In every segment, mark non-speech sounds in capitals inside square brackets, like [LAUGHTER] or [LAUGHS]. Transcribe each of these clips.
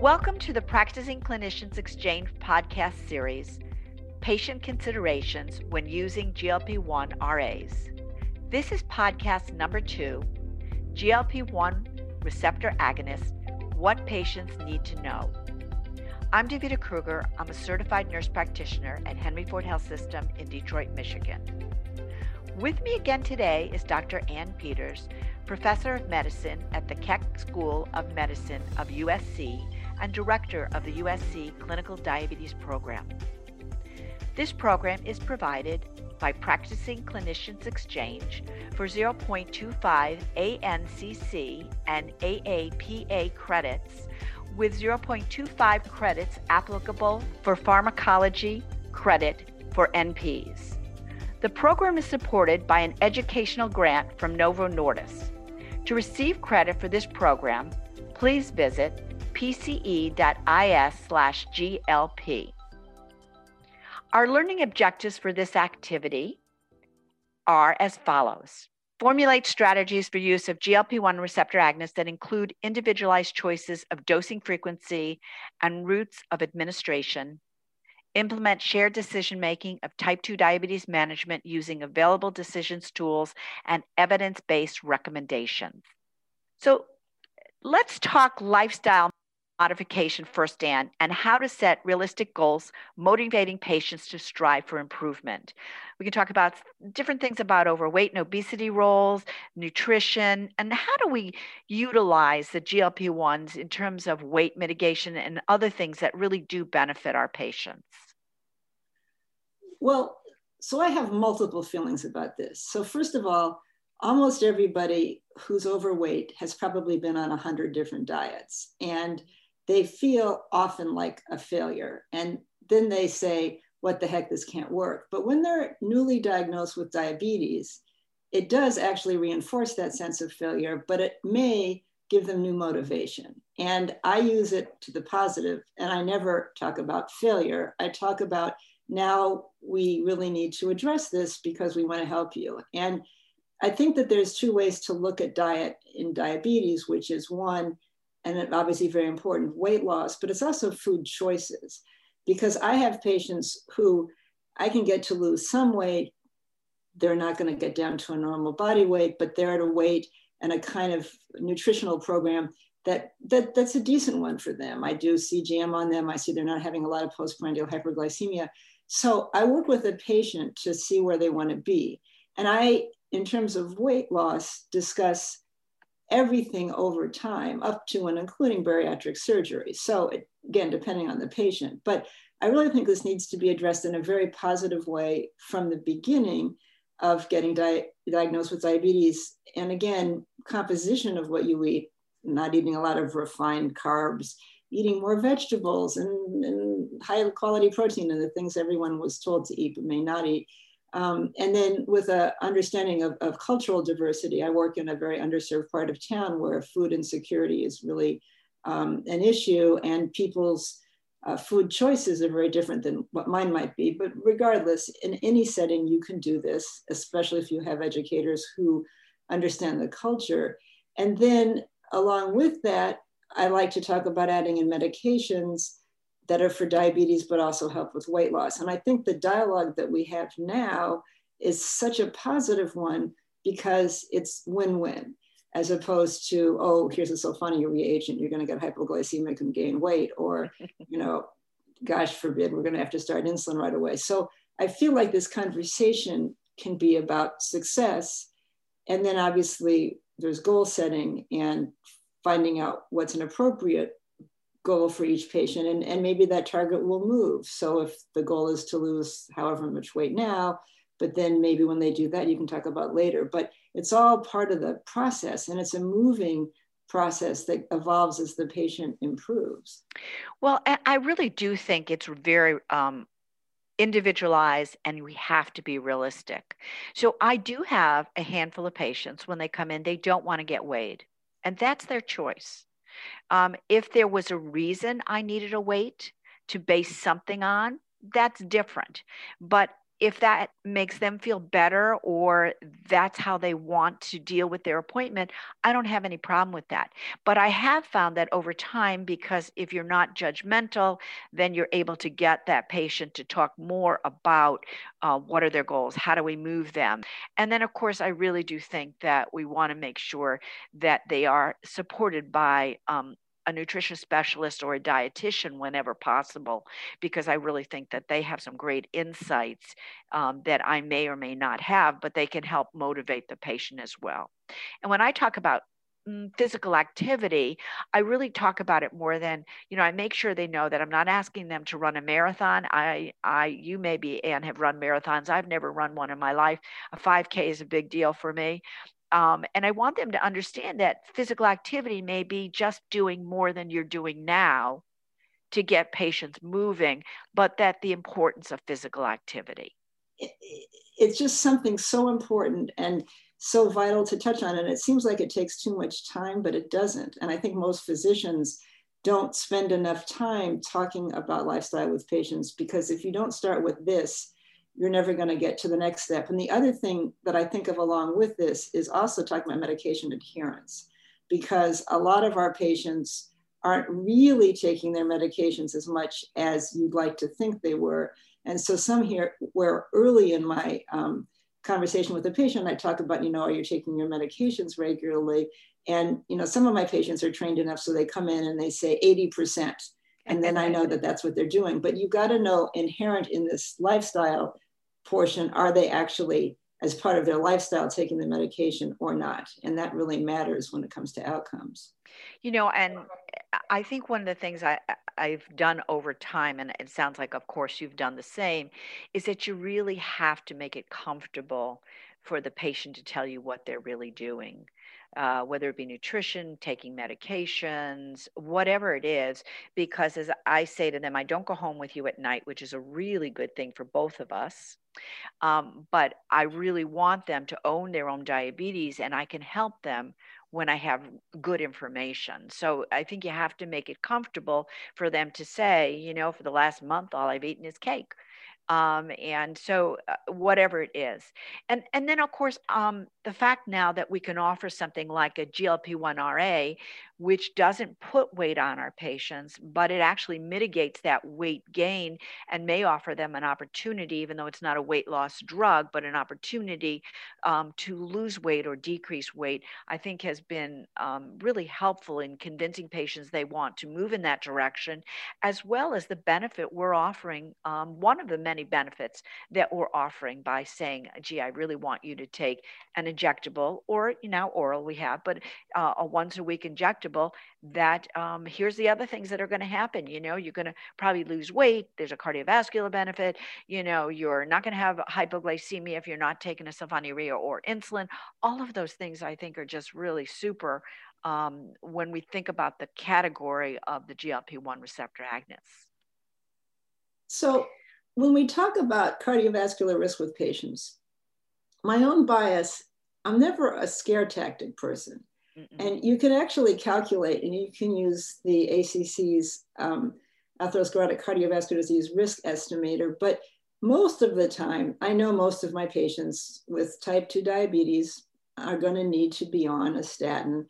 Welcome to the Practicing Clinicians Exchange podcast series, Patient Considerations When Using GLP 1 RAs. This is podcast number two GLP 1 receptor agonist What Patients Need to Know. I'm Davida Kruger. I'm a certified nurse practitioner at Henry Ford Health System in Detroit, Michigan. With me again today is Dr. Ann Peters, professor of medicine at the Keck School of Medicine of USC and director of the USC Clinical Diabetes Program. This program is provided by Practicing Clinicians Exchange for 0.25 ANCC and AAPA credits, with 0.25 credits applicable for pharmacology credit for NPs. The program is supported by an educational grant from Novo Nordisk. To receive credit for this program, please visit pce.is/glp. Our learning objectives for this activity are as follows. Formulate strategies for use of GLP 1 receptor agonists that include individualized choices of dosing frequency and routes of administration. Implement shared decision making of type 2 diabetes management using available decisions tools and evidence based recommendations. So let's talk lifestyle modification first, Ann, and how to set realistic goals, motivating patients to strive for improvement. We can talk about different things about overweight and obesity roles, nutrition, and how do we utilize the GLP 1s in terms of weight mitigation and other things that really do benefit our patients? Well, so I have multiple feelings about this. So, first of all, almost everybody who's overweight has probably been on 100 different diets. And they feel often like a failure. And then they say, what the heck, this can't work. But when they're newly diagnosed with diabetes, it does actually reinforce that sense of failure, but it may give them new motivation. And I use it to the positive, and I never talk about failure. I talk about now we really need to address this because we want to help you. And I think that there's two ways to look at diet in diabetes, which is one, and obviously very important weight loss, but it's also food choices. Because I have patients who I can get to lose some weight, they're not going to get down to a normal body weight, but they're at a weight and a kind of nutritional program that, that that's a decent one for them. I do CGM on them. I see they're not having a lot of postprandial hyperglycemia. So I work with a patient to see where they want to be. And I, in terms of weight loss, discuss everything over time, up to and including bariatric surgery. So, again, depending on the patient. But I really think this needs to be addressed in a very positive way from the beginning of getting di- diagnosed with diabetes. And again, composition of what you eat, not eating a lot of refined carbs, eating more vegetables and, and high quality protein and the things everyone was told to eat but may not eat. Um, and then with an understanding of, of, cultural diversity, I work in a very underserved part of town where food insecurity is really um, an issue and people's uh, food choices are very different than what mine might be. But regardless, in any setting, you can do this, especially if you have educators who understand the culture. And then along with that, I like to talk about adding in medications that are for diabetes, but also help with weight loss. And I think the dialogue that we have now is such a positive one because it's win win, as opposed to, oh, here's a sulfonylurea reagent, you're going to get hypoglycemic and gain weight, or, [LAUGHS] you know, gosh forbid, we're going to have to start insulin right away. So I feel like this conversation can be about success. And then obviously there's goal setting and finding out what's an appropriate goal for each patient and, and maybe that target will move. So if the goal is to lose however much weight now but then maybe when they do that you can talk about later. But it's all part of the process and it's a moving process that evolves as the patient improves. Well i really do think it's very um, individualized and we have to be realistic. So i do have a handful of patients when they come in they don't want to get weighed and that's their choice um, if there was a reason I needed a weight to base something on, that's different. But if that makes them feel better or that's how they want to deal with their appointment, I don't have any problem with that. But I have found that over time, because if you're not judgmental, then you're able to get that patient to talk more about uh, what are their goals, how do we move them. And then, of course, I really do think that we want to make sure that they are supported by um, a nutrition specialist or a dietitian whenever possible, because I really think that they have some great insights um, that I may or may not have, but they can help motivate the patient as well. And when I talk about mm, physical activity i really talk about it more than you know i make sure they know that i'm not asking them to run a marathon. I i you maybe and have run marathons. I've never run one in my life. A 5k is a big deal for me um, and I want them to understand that physical activity may be just doing more than you're doing now to get patients moving, but that the importance of physical activity. It's just something so important and so vital to touch on. And it seems like it takes too much time, but it doesn't. And I think most physicians don't spend enough time talking about lifestyle with patients because if you don't start with this, you're never going to get to the next step. And the other thing that I think of along with this is also talking about medication adherence, because a lot of our patients aren't really taking their medications as much as you'd like to think they were. And so some here, where early in my um, conversation with the patient, I talk about, you know, are you taking your medications regularly? And, you know, some of my patients are trained enough so they come in and they say 80% and then I know that that's what they're doing. But you've got to know inherent in this lifestyle portion, are they actually, as part of their lifestyle, taking the medication or not? And that really matters when it comes to outcomes. You know, and I think one of the things I, I've done over time, and it sounds like, of course, you've done the same, is that you really have to make it comfortable for the patient to tell you what they're really doing uh, whether it be nutrition, taking medications, whatever it is, because as I say to them, I don't go home with you at night, which is a really good thing for both of us. Um, but I really want them to own their own diabetes, and I can help them when I have good information. So I think you have to make it comfortable for them to say, you know, for the last month, all I've eaten is cake. Um, and so uh, whatever it is and and then of course um, the fact now that we can offer something like a glp-1 ra which doesn't put weight on our patients, but it actually mitigates that weight gain and may offer them an opportunity, even though it's not a weight loss drug, but an opportunity um, to lose weight or decrease weight, I think has been um, really helpful in convincing patients they want to move in that direction, as well as the benefit we're offering. Um, one of the many benefits that we're offering by saying, gee, I really want you to take an injectable or, you know, oral we have, but uh, a once a week injectable that um, here's the other things that are going to happen. You know, you're going to probably lose weight. There's a cardiovascular benefit. You know, you're not going to have hypoglycemia if you're not taking a sulfonylurea or insulin. All of those things I think are just really super um, when we think about the category of the GLP-1 receptor agonists. So when we talk about cardiovascular risk with patients, my own bias, I'm never a scare tactic person. And you can actually calculate, and you can use the ACC's um, atherosclerotic cardiovascular disease risk estimator. But most of the time, I know most of my patients with type 2 diabetes are going to need to be on a statin,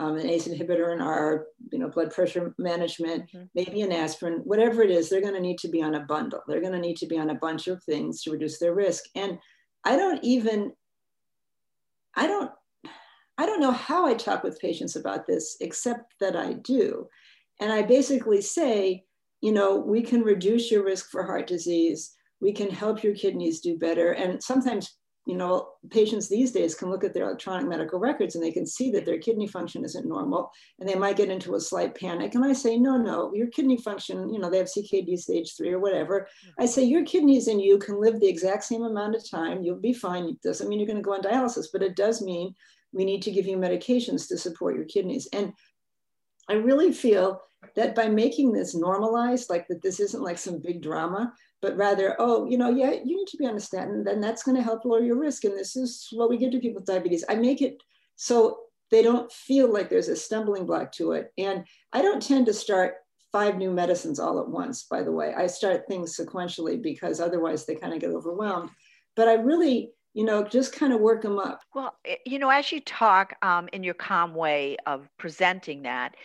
um, an ACE inhibitor, and our you know blood pressure management, mm-hmm. maybe an aspirin, whatever it is. They're going to need to be on a bundle. They're going to need to be on a bunch of things to reduce their risk. And I don't even, I don't I don't know how I talk with patients about this, except that I do. And I basically say, you know, we can reduce your risk for heart disease. We can help your kidneys do better. And sometimes, you know, patients these days can look at their electronic medical records and they can see that their kidney function isn't normal and they might get into a slight panic. And I say, no, no, your kidney function, you know, they have CKD stage three or whatever. I say, your kidneys and you can live the exact same amount of time. You'll be fine. It doesn't mean you're going to go on dialysis, but it does mean we need to give you medications to support your kidneys. And I really feel that by making this normalized, like that this isn't like some big drama, but rather, oh, you know, yeah, you need to be on a statin, then that's going to help lower your risk. And this is what we give to people with diabetes. I make it so they don't feel like there's a stumbling block to it. And I don't tend to start five new medicines all at once, by the way. I start things sequentially because otherwise they kind of get overwhelmed. But I really, you know, just kind of work them up. Well, eh, you know, as you talk um, in your calm way of presenting that,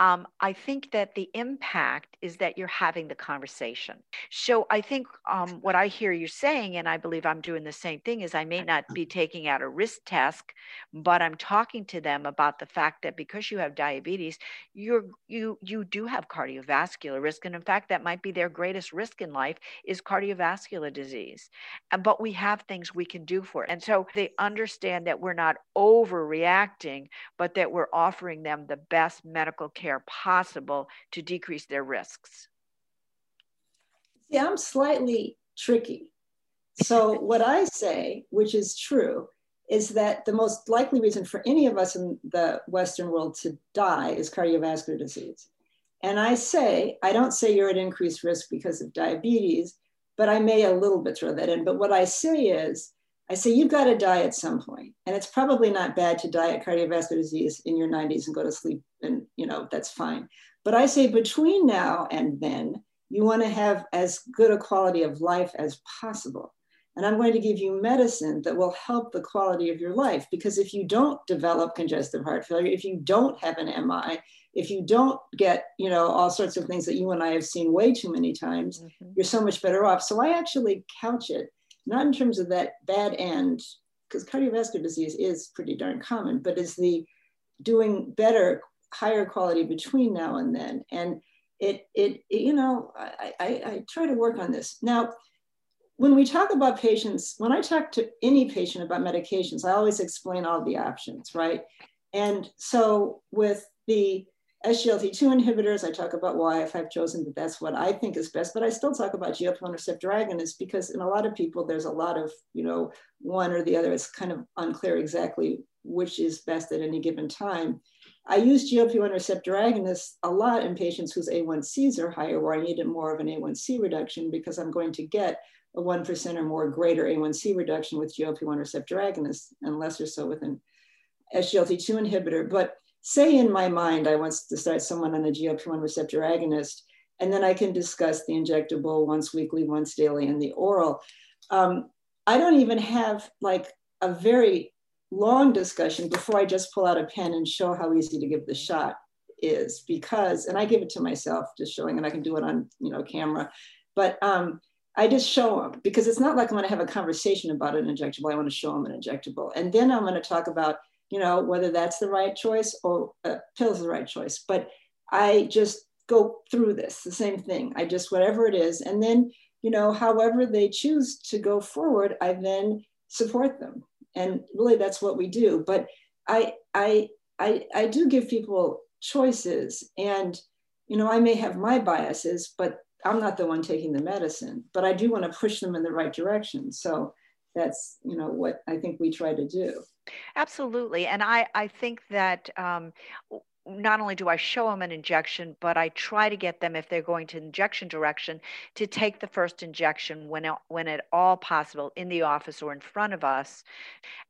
um, I think that the impact is that you're having the conversation. So I think um, what I hear you saying, and I believe I'm doing the same thing, is I may not be [LAUGHS] taking out a risk task, but I'm talking to them about the fact that because you have diabetes, you're you you do have cardiovascular risk, and in fact, that might be their greatest risk in life is cardiovascular disease. And but we have things we can do for it, and so they understand that we're not overreacting, but that we're offering them the best medical care care possible to decrease their risks? Yeah, I'm slightly tricky. So, [LAUGHS] what I say, which is true, is that the most likely reason for any of us in the Western world to die is cardiovascular disease. And I say, I don't say you're at increased risk because of diabetes, but I may a little bit throw that in. But what I say is, I say you've got to die at some point, and it's probably not bad to die at cardiovascular disease in your 90s and go to sleep, and you know that's fine. But I say between now and then, you want to have as good a quality of life as possible. And I'm going to give you medicine that will help the quality of your life. Because if you don't develop congestive heart failure, if you don't have an MI, if you don't get, you know, all sorts of things that you and I have seen way too many times, mm-hmm. you're so much better off. So I actually couch it not in terms of that bad end, because cardiovascular disease is pretty darn common, but is the doing better, higher quality between now and then. And it, it, it you know, I, I, I try to work on this. Now, when we talk about patients, when I talk to any patient about medications, I always explain all the options, right? And so with the SGLT2 inhibitors, I talk about why if I've chosen that that's what I think is best, but I still talk about GLP-1 receptor agonists because in a lot of people, there's a lot of, you know, one or the other. It's kind of unclear exactly which is best at any given time. I use GLP-1 receptor agonists a lot in patients whose A1Cs are higher, where I needed more of an A1C reduction because I'm going to get a 1% or more greater A1C reduction with GLP-1 receptor agonists and lesser so with an SGLT2 inhibitor. But say in my mind, I want to start someone on a GLP-1 receptor agonist, and then I can discuss the injectable once weekly, once daily, and the oral. Um, I don't even have like a very long discussion before I just pull out a pen and show how easy to give the shot is because, and I give it to myself just showing, and I can do it on you know camera, but um, I just show them because it's not like I'm going to have a conversation about an injectable. I want to show them an injectable, and then I'm going to talk about you know, whether that's the right choice or a pill is the right choice. But I just go through this, the same thing. I just, whatever it is. And then, you know, however they choose to go forward, I then support them. And really that's what we do. But I, I, I, I do give people choices and, you know, I may have my biases, but I'm not the one taking the medicine, but I do want to push them in the right direction. So that's, you know, what I think we try to do. Absolutely. And I, I think that um, not only do I show them an injection, but I try to get them, if they're going to injection direction, to take the first injection when, when at all possible in the office or in front of us.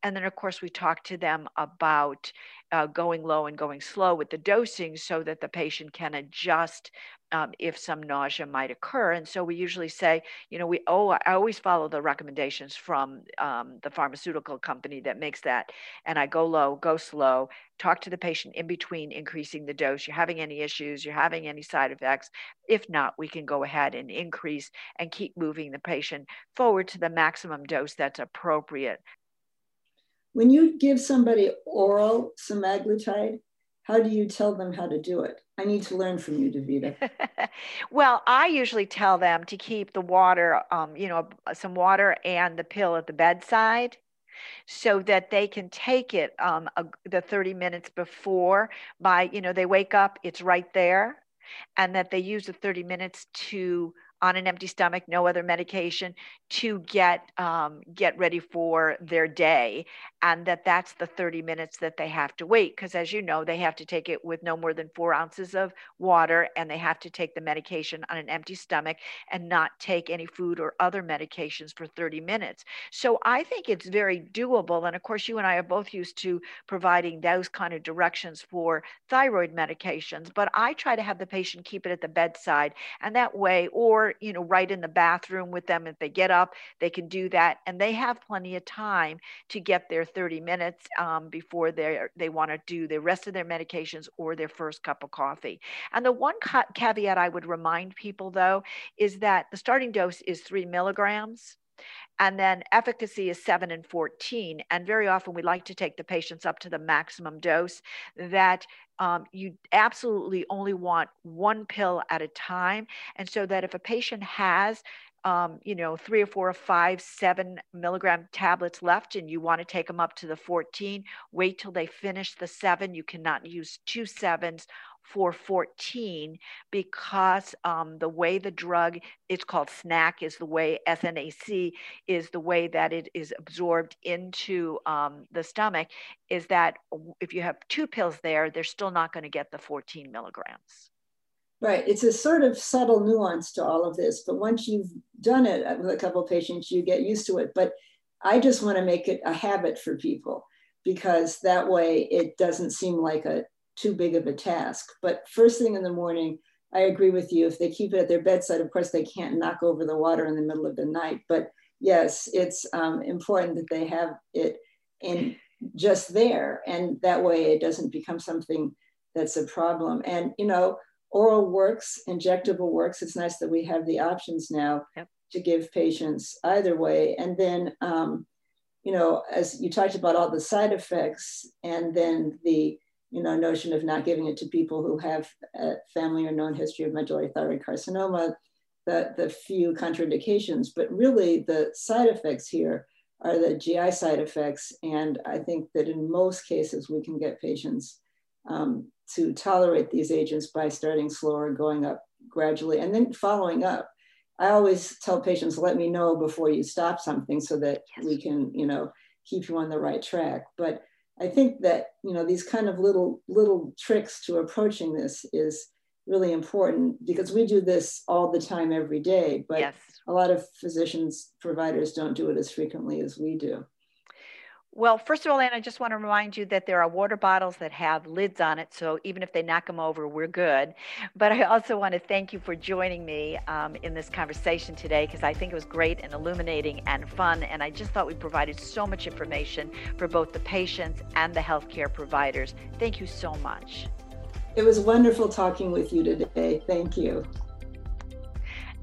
And then, of course, we talk to them about uh, going low and going slow with the dosing so that the patient can adjust um, if some nausea might occur. And so we usually say, you know, we oh, I always follow the recommendations from um, the pharmaceutical company that makes that. And I go low, go slow, talk to the patient in between increasing the dose. You're having any issues, you're having any side effects. If not, we can go ahead and increase and keep moving the patient forward to the maximum dose that's appropriate. When you give somebody oral semaglutide, how do you tell them how to do it? I need to learn from you, Davida. [LAUGHS] well, I usually tell them to keep the water, um, you know, some water and the pill at the bedside so that they can take it um, a, the 30 minutes before by, you know, they wake up, it's right there, and that they use the 30 minutes to on an empty stomach, no other medication, to get um, get ready for their day, and that that's the 30 minutes that they have to wait. Because as you know, they have to take it with no more than four ounces of water, and they have to take the medication on an empty stomach and not take any food or other medications for 30 minutes. So I think it's very doable. And of course, you and I are both used to providing those kind of directions for thyroid medications, but I try to have the patient keep it at the bedside, and that way, or you know, right in the bathroom with them. If they get up, they can do that. And they have plenty of time to get their 30 minutes um, before they they want to do the rest of their medications or their first cup of coffee. And the one ca- caveat I would remind people, though, is that the starting dose is three milligrams. And then efficacy is 7 and 14. And very often we like to take the patients up to the maximum dose that um, you absolutely only want one pill at a time. And so that if a patient has um, you know, three or four or five, seven milligram tablets left, and you want to take them up to the 14, wait till they finish the seven. You cannot use two sevens for 14 because um, the way the drug it's called SNAC is the way SNAC is the way that it is absorbed into um, the stomach is that if you have two pills there they're still not going to get the 14 milligrams. Right it's a sort of subtle nuance to all of this but once you've done it with a couple of patients you get used to it but i just want to make it a habit for people because that way it doesn't seem like a too big of a task. But first thing in the morning, I agree with you. If they keep it at their bedside, of course, they can't knock over the water in the middle of the night. But yes, it's um, important that they have it in just there. And that way it doesn't become something that's a problem. And, you know, oral works, injectable works. It's nice that we have the options now yep. to give patients either way. And then, um, you know, as you talked about all the side effects and then the you know, notion of not giving it to people who have a family or known history of medullary thyroid carcinoma, the, the few contraindications, but really the side effects here are the GI side effects. And I think that in most cases, we can get patients um, to tolerate these agents by starting slower, going up gradually, and then following up. I always tell patients, let me know before you stop something so that yes. we can, you know, keep you on the right track. But I think that you know these kind of little little tricks to approaching this is really important because we do this all the time every day, but yes. a lot of physicians providers don't do it as frequently as we do. Well, first of all, Ann, I just want to remind you that there are water bottles that have lids on it. So even if they knock them over, we're good. But I also want to thank you for joining me um, in this conversation today because I think it was great and illuminating and fun. And I just thought we provided so much information for both the patients and the healthcare providers. Thank you so much. It was wonderful talking with you today. Thank you.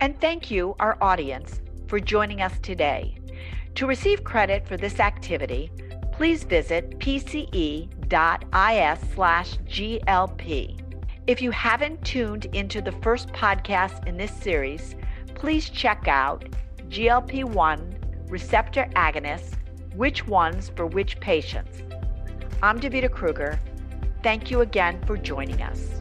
And thank you, our audience, for joining us today. To receive credit for this activity, please visit pce.is slash GLP. If you haven't tuned into the first podcast in this series, please check out GLP 1 receptor agonists, which ones for which patients. I'm Davida Kruger. Thank you again for joining us.